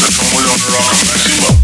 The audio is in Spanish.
That's when we're.